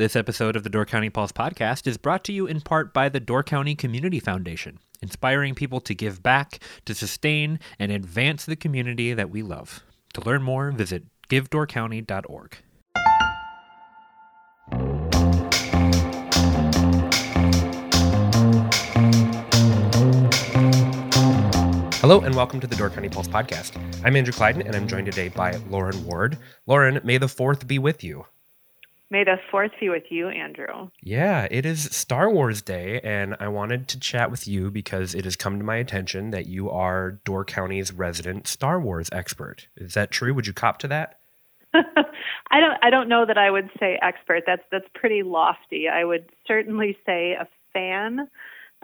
This episode of the Door County Pulse podcast is brought to you in part by the Door County Community Foundation, inspiring people to give back, to sustain, and advance the community that we love. To learn more, visit givedoorcounty.org. Hello and welcome to the Door County Pulse podcast. I'm Andrew Kleidon and I'm joined today by Lauren Ward. Lauren, may the fourth be with you. May the fourth be with you, Andrew. Yeah, it is Star Wars Day, and I wanted to chat with you because it has come to my attention that you are Door County's resident Star Wars expert. Is that true? Would you cop to that? I don't. I don't know that I would say expert. That's that's pretty lofty. I would certainly say a fan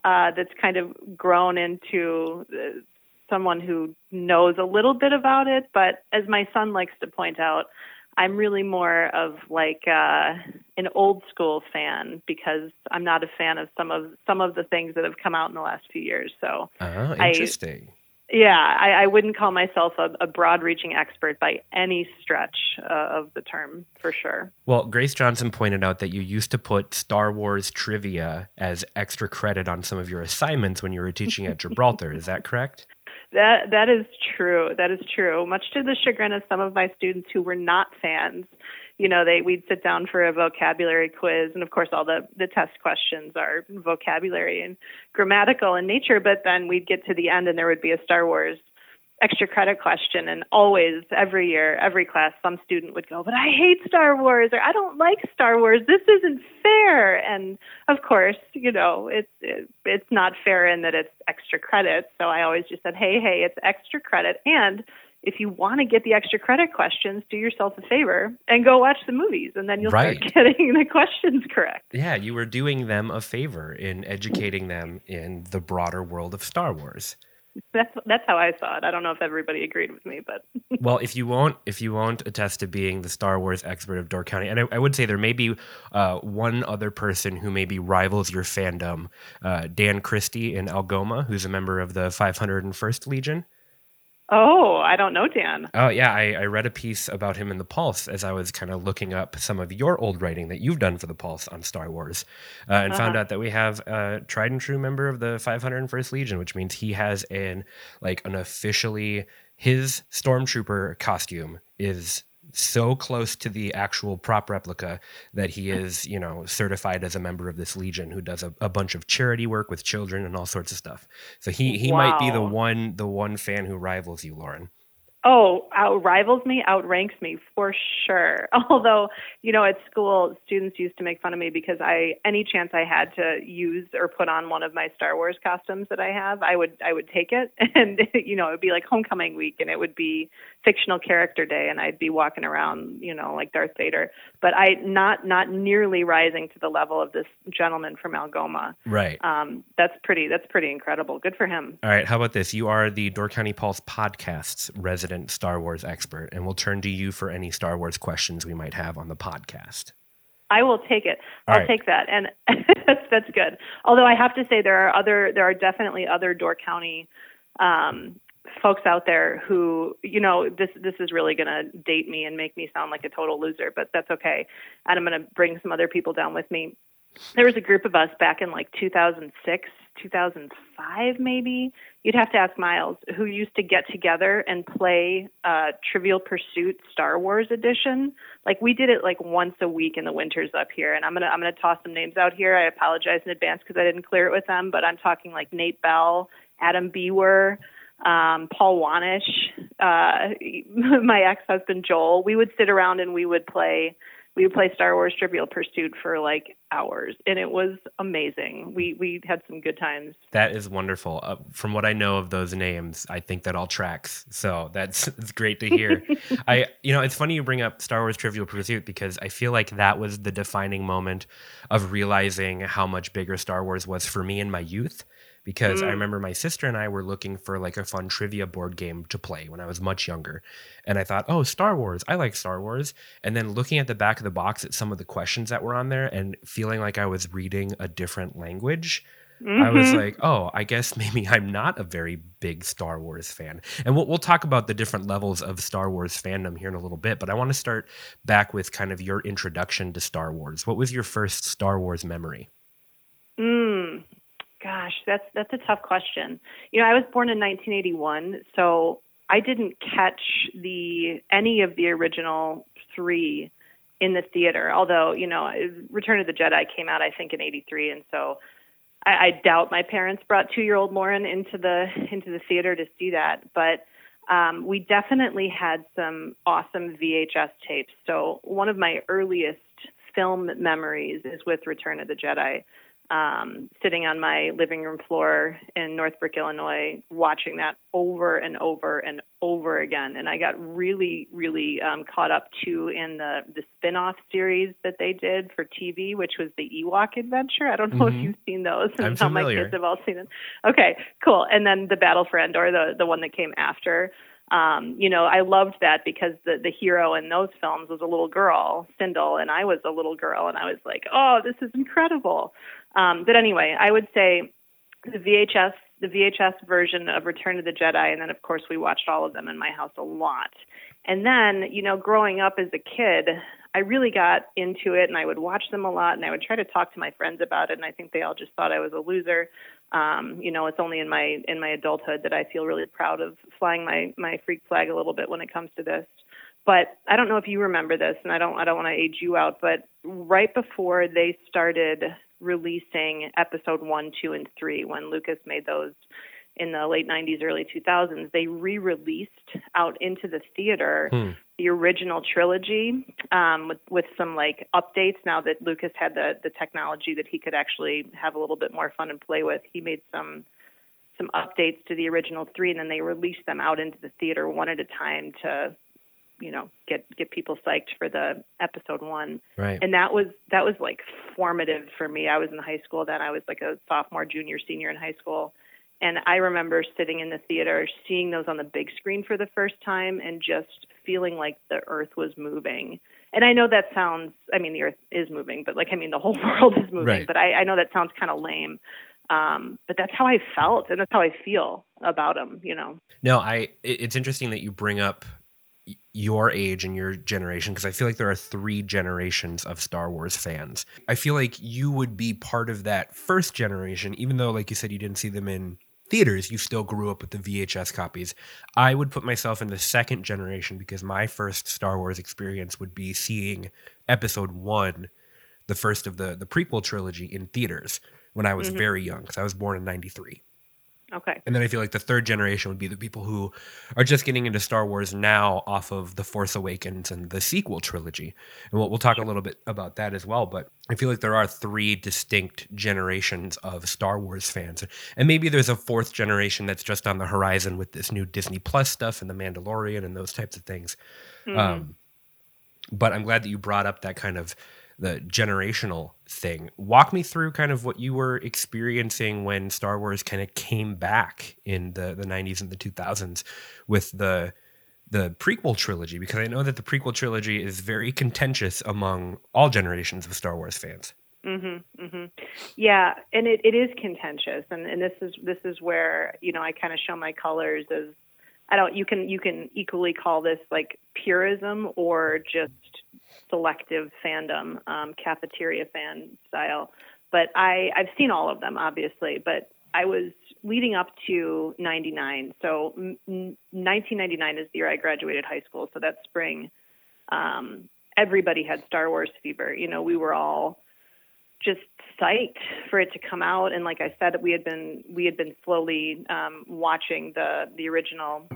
uh, that's kind of grown into uh, someone who knows a little bit about it. But as my son likes to point out, I'm really more of like uh, an old school fan because I'm not a fan of some of some of the things that have come out in the last few years. So, oh, interesting. I, yeah, I, I wouldn't call myself a, a broad-reaching expert by any stretch uh, of the term, for sure. Well, Grace Johnson pointed out that you used to put Star Wars trivia as extra credit on some of your assignments when you were teaching at Gibraltar. Is that correct? That that is true. That is true. Much to the chagrin of some of my students who were not fans, you know, they we'd sit down for a vocabulary quiz, and of course, all the the test questions are vocabulary and grammatical in nature. But then we'd get to the end, and there would be a Star Wars extra credit question and always every year every class some student would go but i hate star wars or i don't like star wars this isn't fair and of course you know it's it, it's not fair in that it's extra credit so i always just said hey hey it's extra credit and if you want to get the extra credit questions, do yourself a favor and go watch the movies, and then you'll right. start getting the questions correct. Yeah, you were doing them a favor in educating them in the broader world of Star Wars. That's that's how I saw it. I don't know if everybody agreed with me, but well, if you won't if you won't attest to being the Star Wars expert of Door County, and I, I would say there may be uh, one other person who maybe rivals your fandom, uh, Dan Christie in Algoma, who's a member of the 501st Legion. Oh, I don't know Dan. Oh yeah, I, I, read a piece about him in the Pulse as I was kind of looking up some of your old writing that you've done for the Pulse on Star Wars, uh, and uh-huh. found out that we have a tried and true member of the 501st Legion, which means he has an like an officially his stormtrooper costume is so close to the actual prop replica that he is, you know, certified as a member of this legion who does a, a bunch of charity work with children and all sorts of stuff. So he he wow. might be the one the one fan who rivals you, Lauren. Oh, out rivals me, outranks me for sure. Although, you know, at school, students used to make fun of me because I, any chance I had to use or put on one of my Star Wars costumes that I have, I would, I would take it. And, you know, it would be like homecoming week and it would be fictional character day and I'd be walking around, you know, like Darth Vader. But I, not, not nearly rising to the level of this gentleman from Algoma. Right. Um, that's pretty, that's pretty incredible. Good for him. All right. How about this? You are the Door County Pulse podcast's resident Star Wars expert, and we'll turn to you for any Star Wars questions we might have on the podcast. I will take it. I'll right. take that, and that's that's good. Although I have to say there are other, there are definitely other Door County um, folks out there who, you know, this this is really going to date me and make me sound like a total loser, but that's okay. And I'm going to bring some other people down with me. There was a group of us back in like 2006 2005 maybe you'd have to ask Myles who used to get together and play uh trivial pursuit star wars edition like we did it like once a week in the winters up here and i'm gonna i'm gonna toss some names out here i apologize in advance because i didn't clear it with them but i'm talking like nate bell adam bewer um paul wanish uh my ex-husband joel we would sit around and we would play we would play Star Wars Trivial Pursuit for like hours, and it was amazing. We we had some good times. That is wonderful. Uh, from what I know of those names, I think that all tracks. So that's it's great to hear. I you know it's funny you bring up Star Wars Trivial Pursuit because I feel like that was the defining moment of realizing how much bigger Star Wars was for me in my youth because mm. I remember my sister and I were looking for like a fun trivia board game to play when I was much younger. And I thought, oh, Star Wars. I like Star Wars. And then looking at the back of the box at some of the questions that were on there and feeling like I was reading a different language. mm-hmm. I was mm-hmm. like, oh, I guess maybe I'm not a very big Star Wars fan. And we'll, we'll talk about the different levels of Star Wars fandom here in a little bit. But I want to start back with kind of your introduction to Star Wars. What was your first Star Wars memory? Mm, gosh, that's that's a tough question. You know, I was born in 1981, so I didn't catch the any of the original three in the theater. Although, you know, Return of the Jedi came out I think in '83, and so I, I doubt my parents brought two-year-old Lauren into the into the theater to see that. But um, we definitely had some awesome VHS tapes. So one of my earliest film memories is with Return of the Jedi um, sitting on my living room floor in Northbrook, Illinois, watching that over and over and over again. And I got really, really um, caught up too in the the spin-off series that they did for TV, which was the Ewok Adventure. I don't know mm-hmm. if you've seen those. I'm familiar. my kids have all seen them. Okay, cool. And then the Battle for Endor, the the one that came after. Um, you know, I loved that because the the hero in those films was a little girl, Cindel, and I was a little girl, and I was like, oh, this is incredible. Um, but anyway, I would say the VHS the VHS version of Return of the Jedi, and then of course we watched all of them in my house a lot. And then, you know, growing up as a kid, I really got into it, and I would watch them a lot, and I would try to talk to my friends about it, and I think they all just thought I was a loser. Um, you know, it's only in my in my adulthood that I feel really proud of flying my my freak flag a little bit when it comes to this. But I don't know if you remember this, and I don't I don't want to age you out, but right before they started releasing episode one, two, and three when Lucas made those in the late 90s, early 2000s, they re released out into the theater hmm. The original trilogy um, with, with some like updates. Now that Lucas had the, the technology that he could actually have a little bit more fun and play with, he made some some updates to the original three, and then they released them out into the theater one at a time to you know get get people psyched for the episode one. Right. And that was that was like formative for me. I was in high school then. I was like a sophomore junior senior in high school. And i remember sitting in the theater seeing those on the big screen for the first time and just feeling like the earth was moving and i know that sounds i mean the earth is moving but like i mean the whole world is moving right. but I, I know that sounds kind of lame um, but that's how I felt, and that's how I feel about them. You know. No, I. It's interesting that you bring up your age and your generation because I feel like there are three generations of Star Wars fans. I feel like you would be part of that first generation, even though, like you said, you didn't see them in theaters, you still grew up with the VHS copies. I would put myself in the second generation because my first Star Wars experience would be seeing episode one, the first of the, the prequel trilogy, in theaters when I was mm-hmm. very young because I was born in 93. Okay. And then I feel like the third generation would be the people who are just getting into Star Wars now off of The Force Awakens and the sequel trilogy. And we'll, we'll talk a little bit about that as well. But I feel like there are three distinct generations of Star Wars fans. And maybe there's a fourth generation that's just on the horizon with this new Disney Plus stuff and The Mandalorian and those types of things. Mm-hmm. Um, but I'm glad that you brought up that kind of the generational thing. Walk me through kind of what you were experiencing when Star Wars kind of came back in the, the 90s and the 2000s with the the prequel trilogy because I know that the prequel trilogy is very contentious among all generations of Star Wars fans. Mhm. Mhm. Yeah, and it, it is contentious and and this is this is where, you know, I kind of show my colors as I don't you can you can equally call this like purism or just selective fandom, um, cafeteria fan style. But I, I've seen all of them, obviously. But I was leading up to 99. So 1999 is the year I graduated high school. So that spring, um, everybody had Star Wars fever. You know, we were all just psyched for it to come out. And like I said, we had been we had been slowly um, watching the the original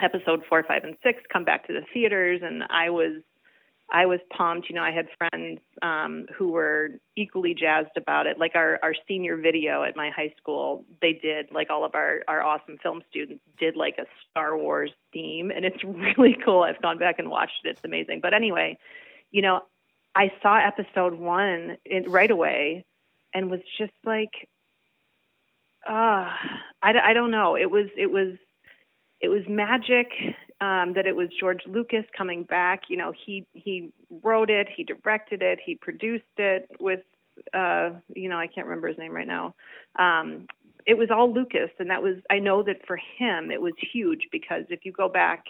episode four, five, and six come back to the theaters, and I was I was pumped. You know, I had friends um, who were equally jazzed about it. Like our, our senior video at my high school, they did, like all of our, our awesome film students did like a Star Wars theme. And it's really cool. I've gone back and watched it. It's amazing. But anyway, you know, I saw episode one in, right away and was just like, uh, I, I don't know. It was, it was, it was magic um, that it was George Lucas coming back. You know, he he wrote it, he directed it, he produced it with uh, you know I can't remember his name right now, um, it was all Lucas, and that was I know that for him it was huge because if you go back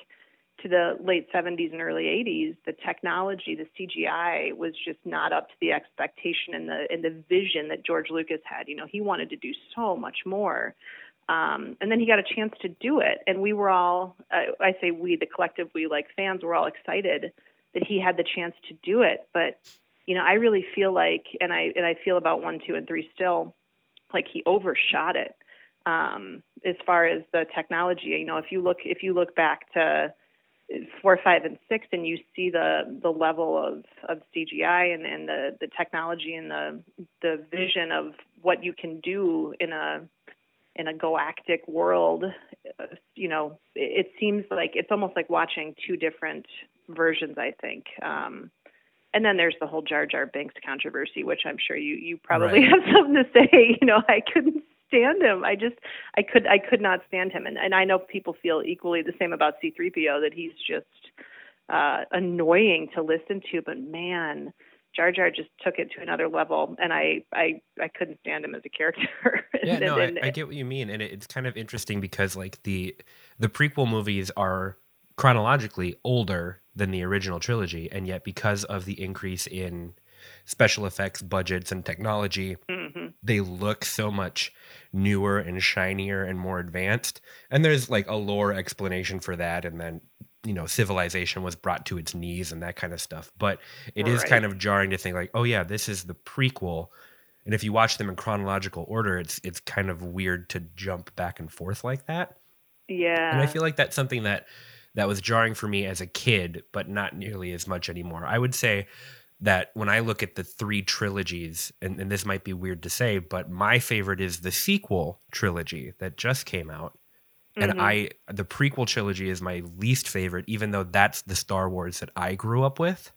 to the late 70s and early 80s, the technology, the CGI was just not up to the expectation and the and the vision that George Lucas had. You know, he wanted to do so much more. Um, and then he got a chance to do it, and we were all, uh, I say we, the collective we, like fans, were all excited that he had the chance to do it. But, you know, I really feel like, and I and I feel about one, two, and three still, like he overshot it um, as far as the technology. You know, if you look if you look back to four, five, and six, and you see the the level of of CGI and, and the the technology and the the vision of what you can do in a in a galactic world, you know, it, it seems like it's almost like watching two different versions. I think. Um, and then there's the whole Jar Jar Binks controversy, which I'm sure you you probably right. have something to say. You know, I couldn't stand him. I just I could I could not stand him, and and I know people feel equally the same about C-3PO that he's just uh, annoying to listen to. But man, Jar Jar just took it to another level, and I I I couldn't stand him as a character. yeah, and, no, and, I, I, get what you mean, and it, it's kind of interesting because like the the prequel movies are chronologically older than the original trilogy, and yet because of the increase in special effects budgets and technology, mm-hmm. they look so much newer and shinier and more advanced. And there's like a lore explanation for that. And then, you know, civilization was brought to its knees and that kind of stuff. But it right. is kind of jarring to think like, oh yeah, this is the prequel. And if you watch them in chronological order, it's it's kind of weird to jump back and forth like that. Yeah. And I feel like that's something that that was jarring for me as a kid, but not nearly as much anymore. I would say that when I look at the three trilogies, and, and, this might be weird to say, but my favorite is the sequel trilogy that just came out. Mm-hmm. And I the prequel trilogy is my least favorite, even though that's the Star Wars that I grew up with.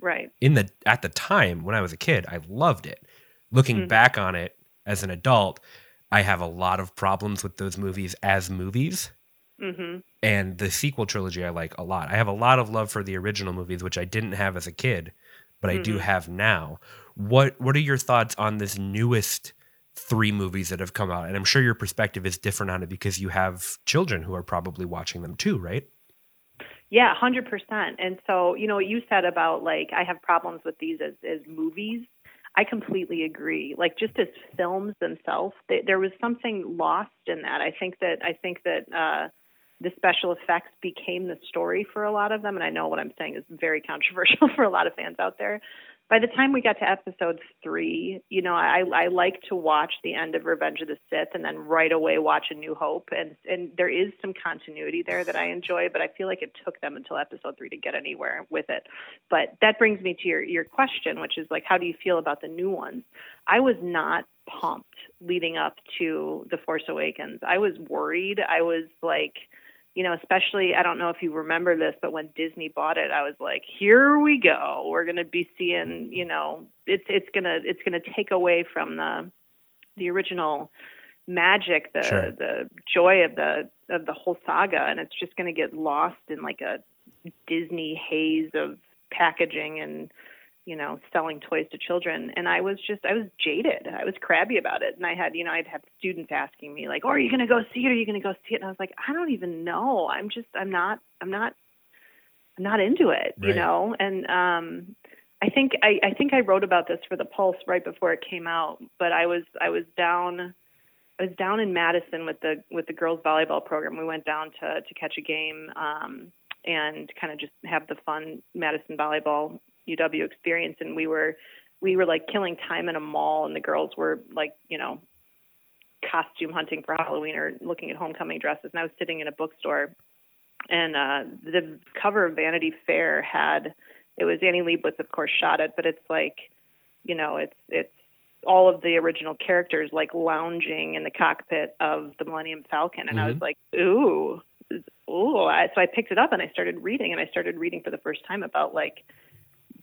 Right. In the at the time when I was a kid, I loved it. Looking mm-hmm. back on it as an adult, I have a lot of problems with those movies as movies. Mm-hmm. And the sequel trilogy I like a lot. I have a lot of love for the original movies, which I didn't have as a kid but I mm-hmm. do have now. What what are your thoughts on this newest three movies that have come out? And I'm sure your perspective is different on it because you have children who are probably watching them too, right? Yeah, hundred percent. And so, you know, what you said about like I have problems with these as as movies. I completely agree. Like just as films themselves, they, there was something lost in that. I think that I think that uh, the special effects became the story for a lot of them. And I know what I'm saying is very controversial for a lot of fans out there. By the time we got to episode three, you know, I, I like to watch the end of Revenge of the Sith and then right away watch A New Hope. And, and there is some continuity there that I enjoy, but I feel like it took them until episode three to get anywhere with it. But that brings me to your, your question, which is like, how do you feel about the new ones? I was not pumped leading up to The Force Awakens. I was worried. I was like, you know, especially I don't know if you remember this, but when Disney bought it, I was like, here we go. We're going to be seeing, you know, it's it's going to it's going to take away from the the original magic, the sure. the joy of the of the whole saga and it's just going to get lost in like a Disney haze of packaging and you know, selling toys to children. And I was just, I was jaded. I was crabby about it. And I had, you know, I'd have students asking me like, oh, are you going to go see it? Are you going to go see it? And I was like, I don't even know. I'm just, I'm not, I'm not, I'm not into it, right. you know? And, um, I think, I, I think I wrote about this for the Pulse right before it came out, but I was, I was down, I was down in Madison with the, with the girls volleyball program. We went down to, to catch a game, um, and kind of just have the fun Madison volleyball UW experience, and we were we were like killing time in a mall, and the girls were like you know costume hunting for Halloween or looking at homecoming dresses, and I was sitting in a bookstore, and uh, the cover of Vanity Fair had it was Annie Leibovitz, of course, shot it, but it's like you know it's it's all of the original characters like lounging in the cockpit of the Millennium Falcon, and mm-hmm. I was mm-hmm. like, ooh, ooh. So I picked it up and I started reading, and I started reading for the first time about like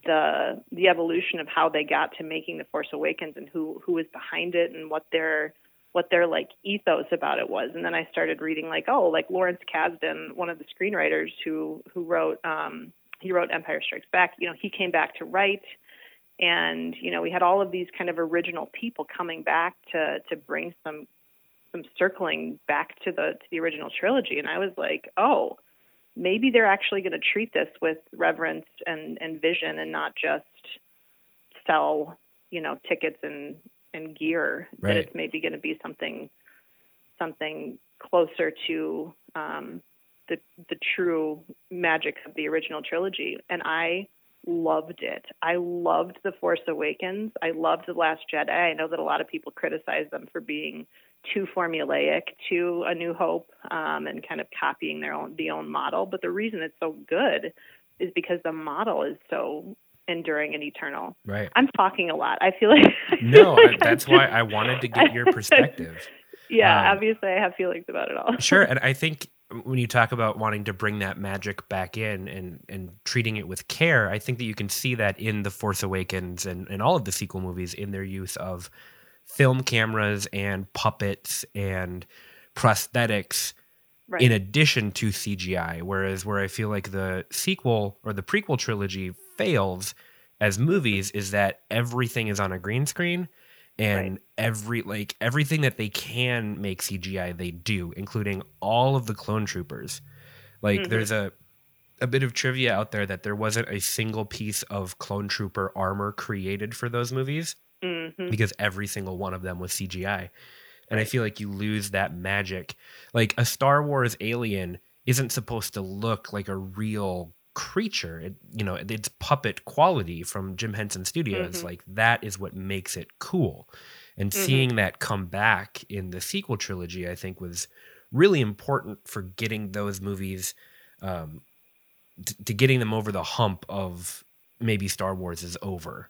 the the evolution of how they got to making the Force Awakens and who who was behind it and what their what their like ethos about it was. And then I started reading like oh like Lawrence Kasdan, one of the screenwriters who who wrote um, he wrote Empire Strikes Back. You know he came back to write and you know we had all of these kind of original people coming back to to bring some some circling back to the to the original trilogy and i was like oh maybe they're actually going to treat this with reverence and and vision and not just sell you know tickets and and gear right. that it's maybe going to be something something closer to um, the the true magic of the original trilogy and i loved it. I loved The Force Awakens. I loved The Last Jedi. I know that a lot of people criticize them for being too formulaic to A New Hope um, and kind of copying their own the own model. But the reason it's so good is because the model is so enduring and eternal. Right. I'm talking a lot. I feel like no. like that's why I wanted to get your perspective. yeah, um, obviously I have feelings about it all. sure, and I think when you talk about wanting to bring that magic back in and and treating it with care, I think that you can see that in the Force Awakens and, and all of the sequel movies in their use of film cameras and puppets and prosthetics right. in addition to CGI. Whereas where I feel like the sequel or the prequel trilogy fails as movies is that everything is on a green screen and right. every like everything that they can make CGI they do, including all of the clone troopers. Like mm-hmm. there's a a bit of trivia out there that there wasn't a single piece of clone trooper armor created for those movies mm-hmm. because every single one of them was CGI. And. I feel like you lose that magic. Like a Star Wars alien isn't supposed to look like a real creature it, you know its puppet quality from jim henson studios mm-hmm. like that is what makes it cool and mm-hmm. seeing that come back in the sequel trilogy i think was really important for getting those movies um, to getting them over the hump of maybe star wars is over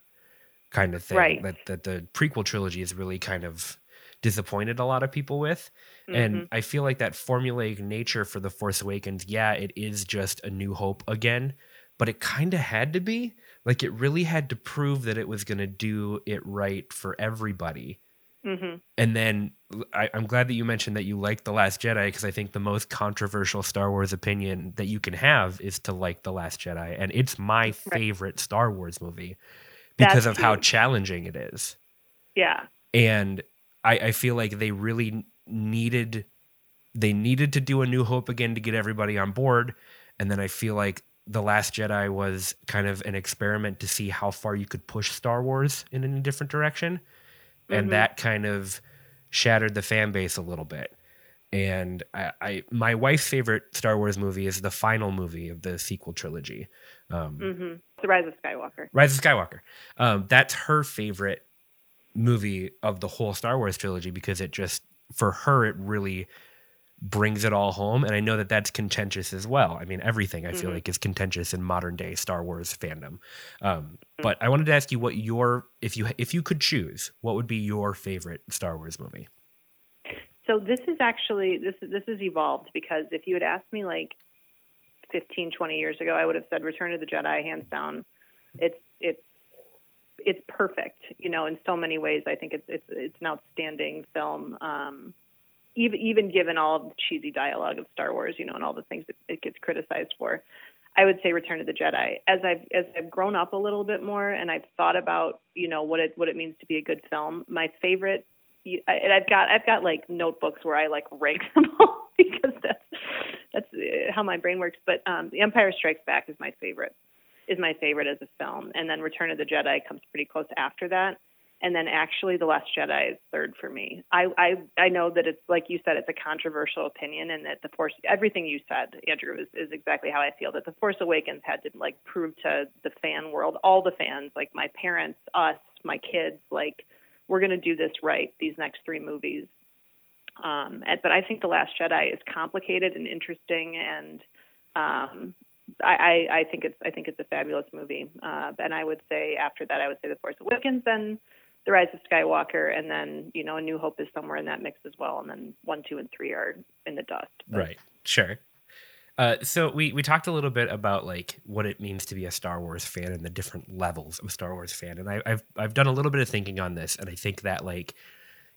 kind of thing right. that, that the prequel trilogy is really kind of disappointed a lot of people with. Mm-hmm. And I feel like that formulaic nature for The Force Awakens, yeah, it is just a new hope again, but it kind of had to be. Like it really had to prove that it was going to do it right for everybody. Mm-hmm. And then I, am glad that you mentioned that you like The Last Jedi because I think the most controversial Star Wars opinion that you can have is to like The Last Jedi. And it's my right. favorite Star Wars movie because That's of how challenging it is. Yeah. And I, I feel like they really needed they needed to do a new hope again to get everybody on board and then i feel like the last jedi was kind of an experiment to see how far you could push star wars in a different direction mm-hmm. and that kind of shattered the fan base a little bit and I, I, my wife's favorite star wars movie is the final movie of the sequel trilogy um, mm-hmm. the rise of skywalker rise of skywalker um, that's her favorite movie of the whole Star Wars trilogy because it just for her it really brings it all home and I know that that's contentious as well. I mean everything I mm-hmm. feel like is contentious in modern day Star Wars fandom. Um, mm-hmm. but I wanted to ask you what your if you if you could choose, what would be your favorite Star Wars movie? So this is actually this this has evolved because if you had asked me like 15 20 years ago I would have said Return of the Jedi hands down. It's it's it's perfect, you know, in so many ways. I think it's it's it's an outstanding film. Um, even even given all the cheesy dialogue of Star Wars, you know, and all the things that it gets criticized for, I would say Return of the Jedi. As I've as I've grown up a little bit more and I've thought about, you know, what it what it means to be a good film. My favorite, and I've got I've got like notebooks where I like rank them all because that's that's how my brain works. But um, The Empire Strikes Back is my favorite is my favorite as a film, and then Return of the Jedi comes pretty close after that, and then actually The Last Jedi is third for me. I I I know that it's like you said, it's a controversial opinion, and that the Force, everything you said, Andrew, is is exactly how I feel. That the Force Awakens had to like prove to the fan world, all the fans, like my parents, us, my kids, like we're going to do this right. These next three movies. Um, but I think The Last Jedi is complicated and interesting and um, I, I, think it's I think it's a fabulous movie. Uh, and I would say after that, I would say The Force Awakens, then The Rise of Skywalker, and then you know A New Hope is somewhere in that mix as well. And then one, two, and three are in the dust. But. Right. Sure. Uh, so we we talked a little bit about like what it means to be a Star Wars fan and the different levels of a Star Wars fan, and I, I've I've done a little bit of thinking on this, and I think that like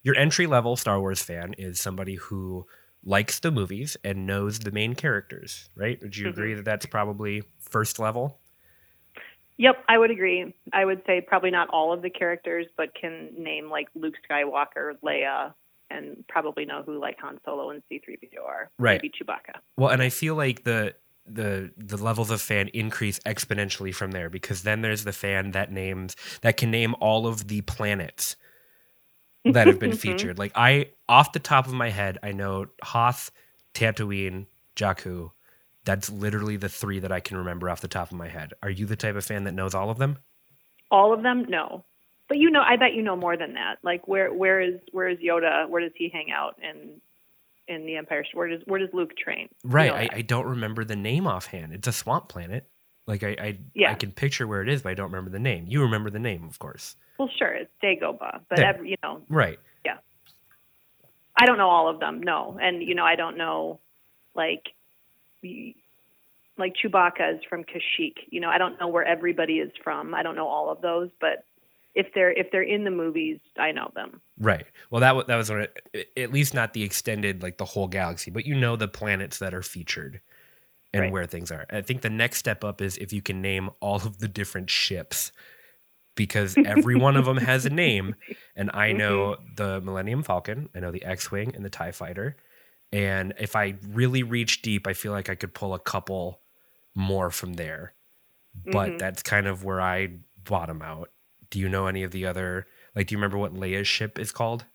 your entry level Star Wars fan is somebody who likes the movies and knows the main characters, right? Would you mm-hmm. agree that that's probably first level? Yep, I would agree. I would say probably not all of the characters, but can name like Luke Skywalker, Leia, and probably know who like Han Solo and C-3PO are. Right. Maybe Chewbacca. Well, and I feel like the the the levels of fan increase exponentially from there because then there's the fan that names that can name all of the planets that have been mm-hmm. featured. Like I off the top of my head, I know Hoth, Tatooine, Jakku. That's literally the three that I can remember off the top of my head. Are you the type of fan that knows all of them? All of them? No. But you know, I bet you know more than that. Like where where is where is Yoda? Where does he hang out in in the Empire? Where does where does Luke train? Right. You know I, I, don't remember the name offhand. It's a swamp planet. Like I I, yeah. I can picture where it is, but I don't remember the name. You remember the name, of course. Well, sure, it's Dagobah, but every, you know, right? Yeah. I don't know all of them, no, and you know, I don't know, like, like Chewbacca is from Kashyyyk. You know, I don't know where everybody is from. I don't know all of those, but if they're if they're in the movies, I know them. Right. Well, that that was at least not the extended like the whole galaxy, but you know the planets that are featured and right. where things are. I think the next step up is if you can name all of the different ships because every one of them has a name and I know mm-hmm. the Millennium Falcon, I know the X-Wing and the TIE fighter. And if I really reach deep, I feel like I could pull a couple more from there. But mm-hmm. that's kind of where I bottom out do you know any of the other? Like, do you remember what Leia's ship is called?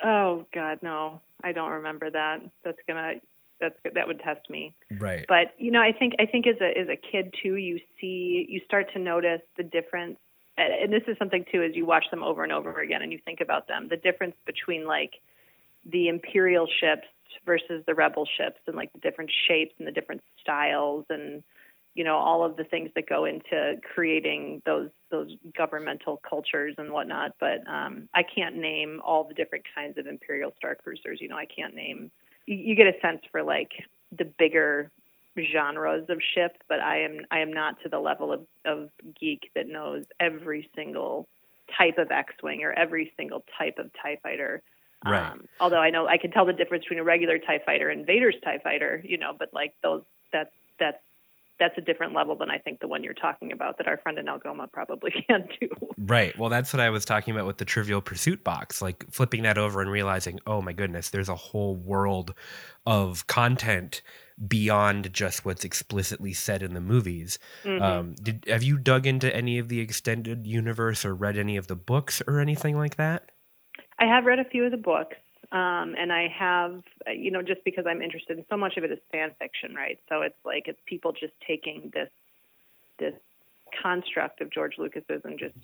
Oh God, no, I don't remember that. That's gonna that's that would test me. Right. But you know, I think I think as a as a kid too, you see you start to notice the difference. And this is something too, as you watch them over and over again, and you think about them, the difference between like the imperial ships versus the rebel ships, and like the different shapes and the different styles, and you know all of the things that go into creating those those governmental cultures and whatnot. But um, I can't name all the different kinds of Imperial Star Cruisers. You know, I can't name. You, you get a sense for like the bigger genres of ship, but I am I am not to the level of, of geek that knows every single type of X-wing or every single type of Tie fighter. Right. Um, although I know I can tell the difference between a regular Tie fighter and Vader's Tie fighter, you know, but like those that's that's that's a different level than I think the one you're talking about that our friend in Algoma probably can do. Right. Well, that's what I was talking about with the Trivial Pursuit box, like flipping that over and realizing, oh my goodness, there's a whole world of content beyond just what's explicitly said in the movies. Mm-hmm. Um, did have you dug into any of the extended universe or read any of the books or anything like that? I have read a few of the books. Um, and I have, you know, just because I'm interested in so much of it is fan fiction, right? So it's like it's people just taking this this construct of George Lucas's and just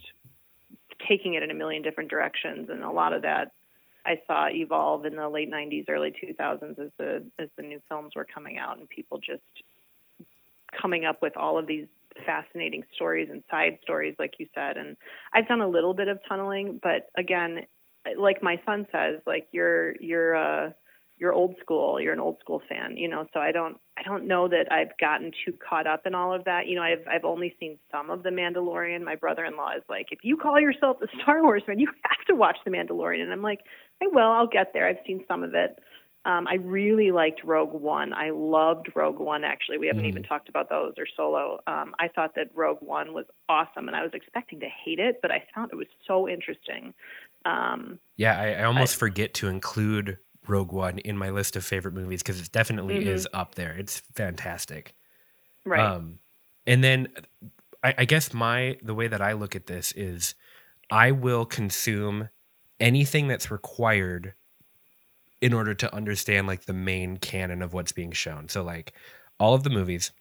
taking it in a million different directions, and a lot of that I saw evolve in the late '90s, early 2000s as the as the new films were coming out, and people just coming up with all of these fascinating stories and side stories, like you said. And I've done a little bit of tunneling, but again, like my son says, like you're you're uh you're old school, you're an old school fan, you know, so I don't I don't know that I've gotten too caught up in all of that. You know, I've I've only seen some of The Mandalorian. My brother-in-law is like, if you call yourself a Star Wars fan, you have to watch The Mandalorian. And I'm like, I will, I'll get there. I've seen some of it. Um, I really liked Rogue One. I loved Rogue One. Actually, we haven't mm. even talked about those or Solo. Um, I thought that Rogue One was awesome, and I was expecting to hate it, but I found it was so interesting. Um, yeah, I, I almost I, forget to include Rogue One in my list of favorite movies because it definitely mm-hmm. is up there. It's fantastic. Right. Um, and then I, I guess my the way that I look at this is I will consume anything that's required in order to understand like the main canon of what's being shown. So like all of the movies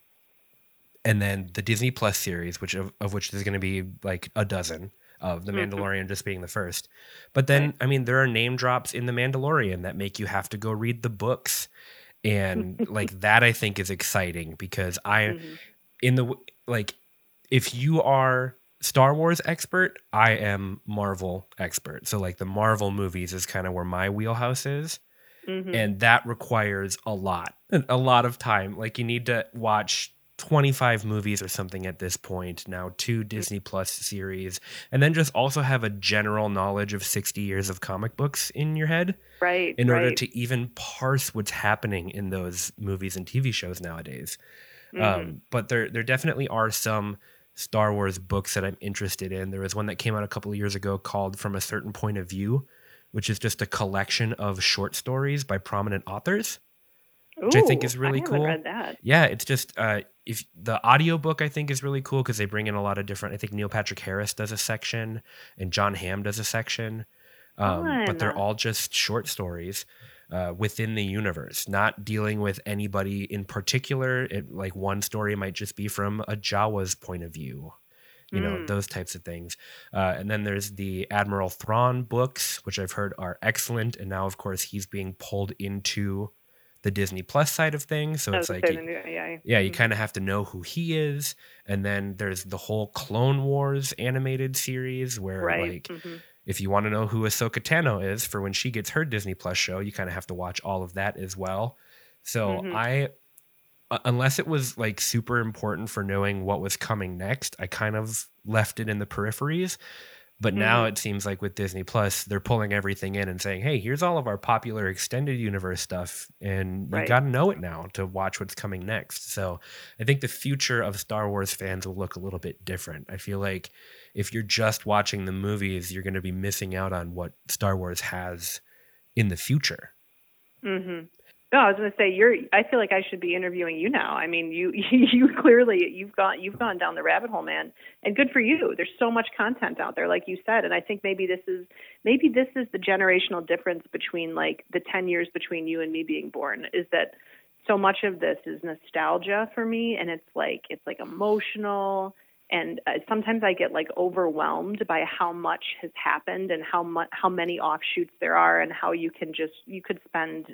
and then the Disney Plus series, which of, of which there's going to be like a dozen of The mm-hmm. Mandalorian just being the first. But then, right. I mean, there are name drops in The Mandalorian that make you have to go read the books. And like that, I think is exciting because I, mm-hmm. in the, like, if you are Star Wars expert, I am Marvel expert. So, like, the Marvel movies is kind of where my wheelhouse is. Mm-hmm. And that requires a lot, a lot of time. Like, you need to watch 25 movies or something at this point now two disney plus series and then just also have a general knowledge of 60 years of comic books in your head right in order right. to even parse what's happening in those movies and tv shows nowadays mm-hmm. um, but there there definitely are some Star Wars books that I'm interested in. There was one that came out a couple of years ago called From a Certain Point of View, which is just a collection of short stories by prominent authors. Ooh, which I think is really cool. Read that. Yeah, it's just uh, if the audiobook I think is really cool because they bring in a lot of different. I think Neil Patrick Harris does a section and Jon Hamm does a section, um, but they're all just short stories uh, within the universe, not dealing with anybody in particular. It, like one story might just be from a Jawa's point of view, you know, Mm. those types of things. Uh, and then there's the Admiral Thrawn books, which I've heard are excellent. And now, of course, he's being pulled into the Disney Plus side of things. So it's like, saying, yeah, yeah, you Mhm. kind of have to know who he is. And then there's the whole Clone Wars animated series where, right. like, mhm. if you want to know who Ahsoka Tano is for when she gets her Disney Plus show, you kind of have to watch all of that as well. So Mhm. I, unless it was like super important for knowing what was coming next, I kind of left it in the peripheries. But now Mhm. it seems like with Disney Plus, they're pulling everything in and saying, "Hey, here's all of our popular extended universe stuff, and you got to know it now to watch what's coming next." So, I think the future of Star Wars fans will look a little bit different. I feel like if you're just watching the movies, you're going to be missing out on what Star Wars has in the future. Mm-hmm. No, I was going to say you're. I feel like I should be interviewing you now. I mean, you you clearly you've gone you've gone down the rabbit hole, man, and good for you. There's so much content out there, like you said, and I think maybe this is maybe this is the generational difference between like the ten years between you and me being born is that so much of this is nostalgia for me, and it's like it's like emotional and uh, sometimes I get like overwhelmed by how much has happened and how much how many offshoots there are and how you can just you could spend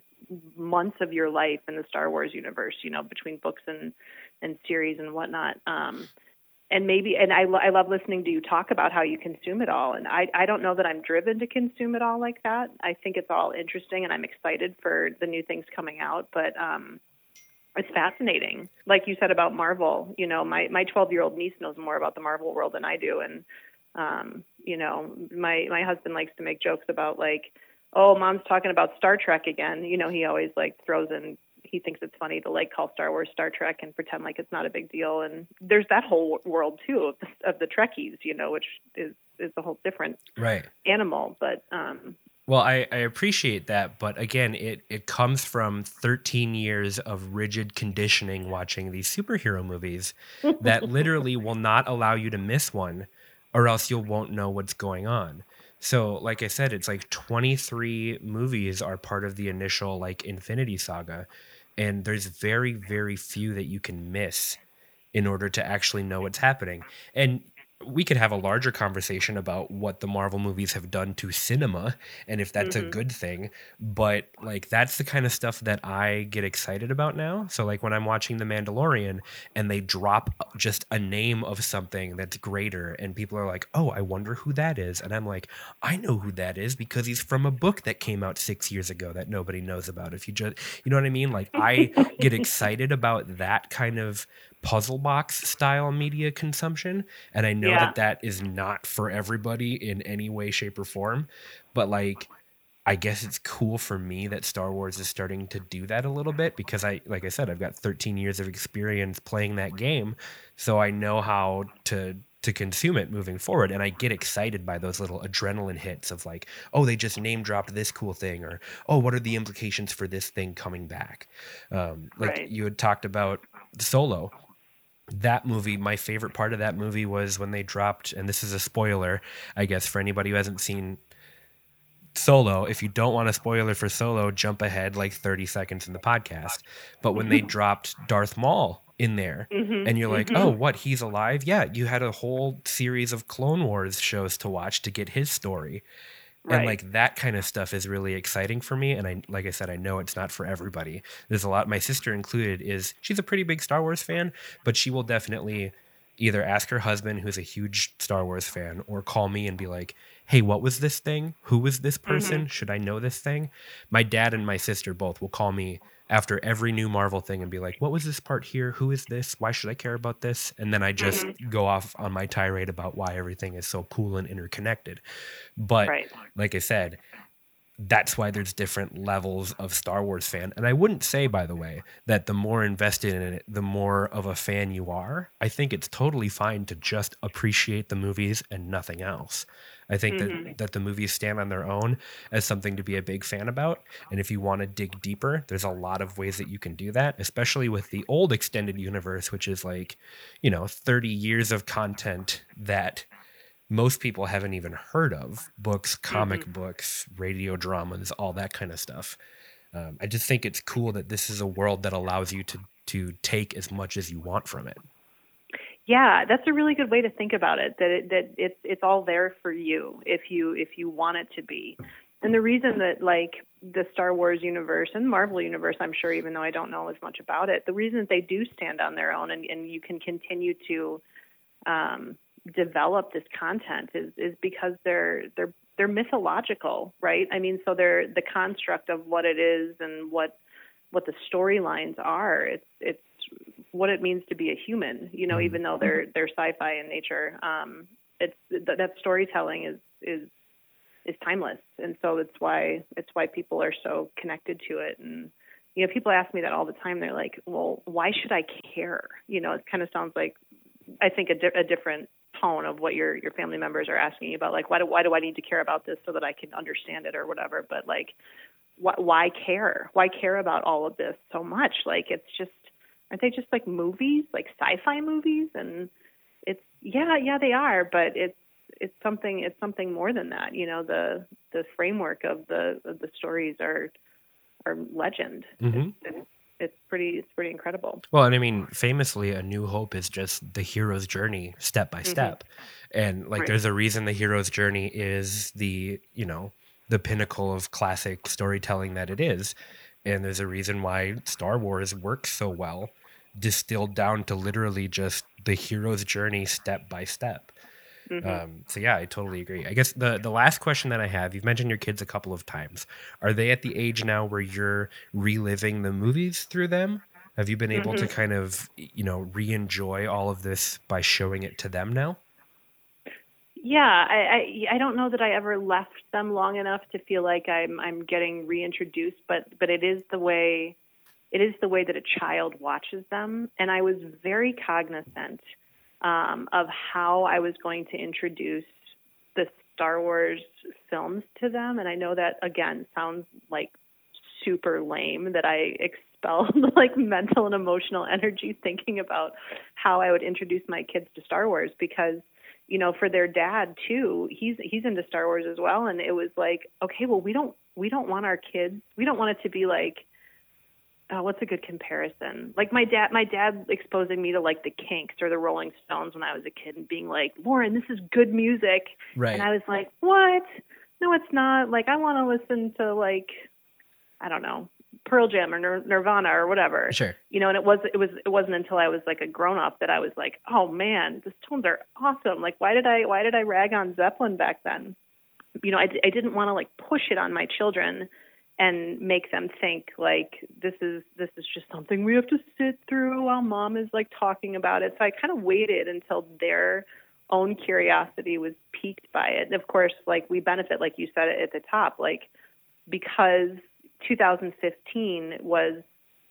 months of your life in the Star Wars universe, you know, between books and and series and whatnot. Um, and maybe and I I love listening to you talk about how you consume it all. And I I don't know that I'm driven to consume it all like that. I think it's all interesting and I'm excited for the new things coming out, but um it's fascinating. Like you said about Marvel, you know, my my 12 year old niece knows more about the Marvel world than I do, and um, you know, my my husband likes to make jokes about like, oh, mom's talking about Star Trek again. You know, he always like throws in. He thinks it's funny to like call Star Wars Star Trek and pretend like it's not a big deal. And there's that whole world too of the, of the Trekkies, you know, which is is a whole different Right. animal. But um, Well, I, I appreciate that, but again, it, it comes from 13 years of rigid conditioning watching these superhero movies that literally will not allow you to miss one, or else you won't know what's going on. So, like I said, it's like 23 movies are part of the initial like Infinity Saga, and there's very, very few that you can miss in order to actually know what's happening. And we could have a larger conversation about what the Marvel movies have done to cinema and if that's a Mhm. good thing. But like that's the kind of stuff that I get excited about now. So like when I'm watching The Mandalorian and they drop just a name of something that's greater and people are like, "Oh, I wonder who that is." And I'm like, "I know who that is because he's from a book that came out 6 years ago that nobody knows about." If you just you know what I mean? Like I get excited about that kind of puzzle box style media consumption. And i know Yeah. that that is not for everybody in any way shape or form but like i guess it's cool for me that star wars is starting to do that a little bit because i like i said i've got 13 years of experience playing that game. So i know how to to consume it moving forward. And i get excited by those little adrenaline hits of like oh they just name dropped this cool thing or oh what are the implications for this thing coming back? Um, like Right. you had talked about solo that movie my favorite part of that movie was when they dropped and this is a spoiler i guess for anybody who hasn't seen solo. If you don't want a spoiler for solo jump ahead like 30 seconds in the podcast. But when they dropped darth maul in there mhm, and you're like mhm. oh what? He's alive? Yeah you had a whole series of clone wars shows to watch to get his story and like that kind of stuff is really exciting for me and i like i said i know it's not for everybody. There's a lot my sister included is she's a pretty big star wars fan but she will definitely either ask her husband who's a huge star wars fan or call me and be like hey what was this thing? Who was this mm-hmm. person? Should i know this thing? My dad and my sister both will call me after every new marvel thing and be like what was this part here who is this why should i care about this and then i just mm-hmm. go off on my tirade about why everything is so cool and interconnected but right. like I said, that's why there's different levels of Star Wars fan. And I wouldn't say, by the way, that the more invested in it, the more of a fan you are. I think it's totally fine to just appreciate the movies and nothing else. I think mm-hmm. that, that the movies stand on their own as something to be a big fan about. And if you want to dig deeper, there's a lot of ways that you can do that, especially with the old extended universe, which is like, you know, 30 years of content that most people haven't even heard of books, comic mm-hmm. books, radio dramas, all that kind of stuff. Um, I just think it's cool that this is a world that allows you to to take as much as you want from it. Yeah, that's a really good way to think about it. That it, that it's it's all there for you if you if you want it to be. And the reason that like the Star Wars universe and Marvel universe, I'm sure, even though I don't know as much about it, the reason that they do stand on their own and, and you can continue to um, develop this content is is because they're they're they're mythological, right? I mean, so they're the construct of what it is and what what the storylines are. It's it's what it means to be a human. You know, mm-hmm. even though they're they're sci-fi in nature, um, it's that, that storytelling is is is timeless, and so it's why it's why people are so connected to it. And you know, people ask me that all the time. They're like, "Well, why should I care?" You know, it kind of sounds like I think a, di- a different tone of what your your family members are asking you about. Like, why do why do I need to care about this so that I can understand it or whatever? But like, why, why care? Why care about all of this so much? Like, it's just aren't they just like movies, like sci-fi movies? And it's yeah, yeah, they are, but it's it's something it's something more than that. You know, the the framework of the of the stories are are legend. Mm-hmm. It's, it's, it's pretty it's pretty incredible. Well, and I mean, famously, A New Hope is just the hero's journey step by mm-hmm. step, and like right. there's a reason the hero's journey is the you know the pinnacle of classic storytelling that it is, and there's a reason why Star Wars works so well distilled down to literally just the hero's journey step by step. Mm-hmm. Um, so yeah, I totally agree. I guess the the last question that I have, you've mentioned your kids a couple of times. Are they at the age now where you're reliving the movies through them? Have you been able mm-hmm. to kind of you know re-enjoy all of this by showing it to them now? Yeah, I, I I don't know that I ever left them long enough to feel like I'm I'm getting reintroduced, but but it is the way it is the way that a child watches them. And I was very cognizant um, of how I was going to introduce the Star Wars films to them. And I know that, again, sounds like super lame that I expelled like mental and emotional energy thinking about how I would introduce my kids to Star Wars because you know for their dad too he's he's into Star Wars as well and it was like okay well we don't we don't want our kids we don't want it to be like oh, what's a good comparison? Like my dad, my dad exposing me to like the Kinks or the Rolling Stones when I was a kid, and being like, "Lauren, this is good music," right? And I was like, "What? No, it's not. Like I want to listen to like, I don't know, Pearl Jam or Nir- Nirvana or whatever." Sure. You know, and it was it was it wasn't until I was like a grown up that I was like, "Oh man, the Stones are awesome. Like, why did I why did I rag on Zeppelin back then?" You know, I I didn't want to like push it on my children and make them think like this is this is just something we have to sit through while mom is like talking about it. So I kind of waited until their own curiosity was piqued by it. And of course, like we benefit, like you said at the top, like because 2015 was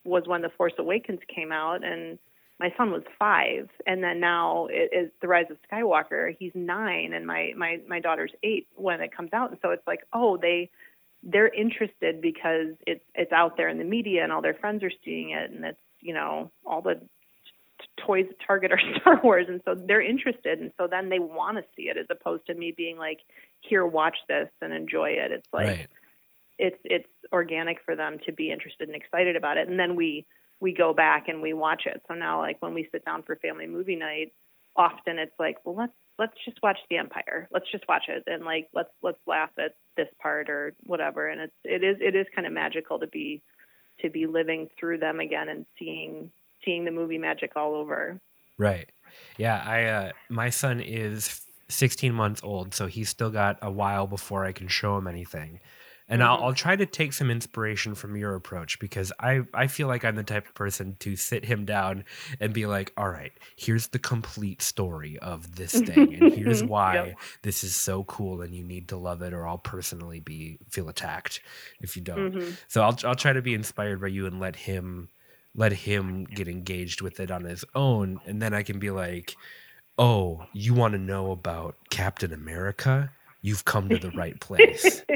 was when the Force Awakens came out, and my son was five, and then now it is the Rise of Skywalker. He's nine, and my my my daughter's eight when it comes out, and so it's like, oh, they they're interested because it's it's out there in the media and all their friends are seeing it and it's you know all the toys at Target are Star Wars. And so they're interested. And so then they want to see it as opposed to me being like here watch this and enjoy it. It's like right. it's it's organic for them to be interested and excited about it. And then we we go back and we watch it. So now like when we sit down for family movie night often it's like well let's let's just watch the empire. Let's just watch it and like let's let's laugh at this part or whatever. And it's it is it is kind of magical to be to be living through them again and seeing seeing the movie magic all over. Right. Yeah i uh my son is 16 months old so he's still got a while before i can show him anything and mm-hmm. I'll, I'll try to take some inspiration from your approach because I, I feel like I'm the type of person to sit him down and be like, all right, here's the complete story of this thing, and here's why yep. this is so cool, and you need to love it, or I'll personally be feel attacked if you don't. Mm-hmm. So I'll I'll try to be inspired by you and let him let him get engaged with it on his own, and then I can be like, oh, you want to know about Captain America? You've come to the right place.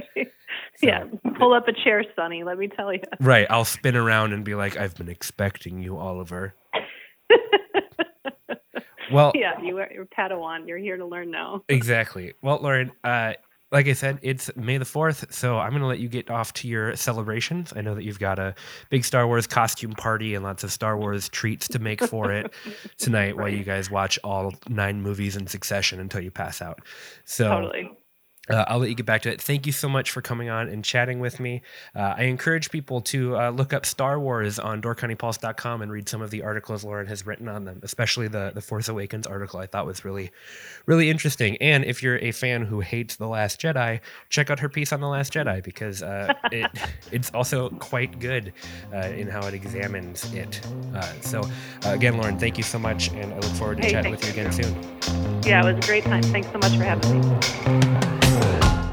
Yeah, pull up a chair, Sonny. Let me tell you. Right, I'll spin around and be like, "I've been expecting you, Oliver." well, yeah, you are you're Padawan. You're here to learn now. exactly. Well, Lauren, uh, like I said, it's May the 4th, so I'm going to let you get off to your celebrations. I know that you've got a big Star Wars costume party and lots of Star Wars treats to make for it tonight right. while you guys watch all nine movies in succession until you pass out. So, totally. Uh, I'll let you get back to it. Thank you so much for coming on and chatting with me. Uh, I encourage people to uh, look up Star Wars on DoorCountyPulse.com and read some of the articles Lauren has written on them, especially the the Force Awakens article. I thought was really, really interesting. And if you're a fan who hates the Last Jedi, check out her piece on the Last Jedi because uh, it it's also quite good uh, in how it examines it. Uh, so again, Lauren, thank you so much, and I look forward to hey, chatting with you again soon. Yeah, it was a great time. Thanks so much for having me.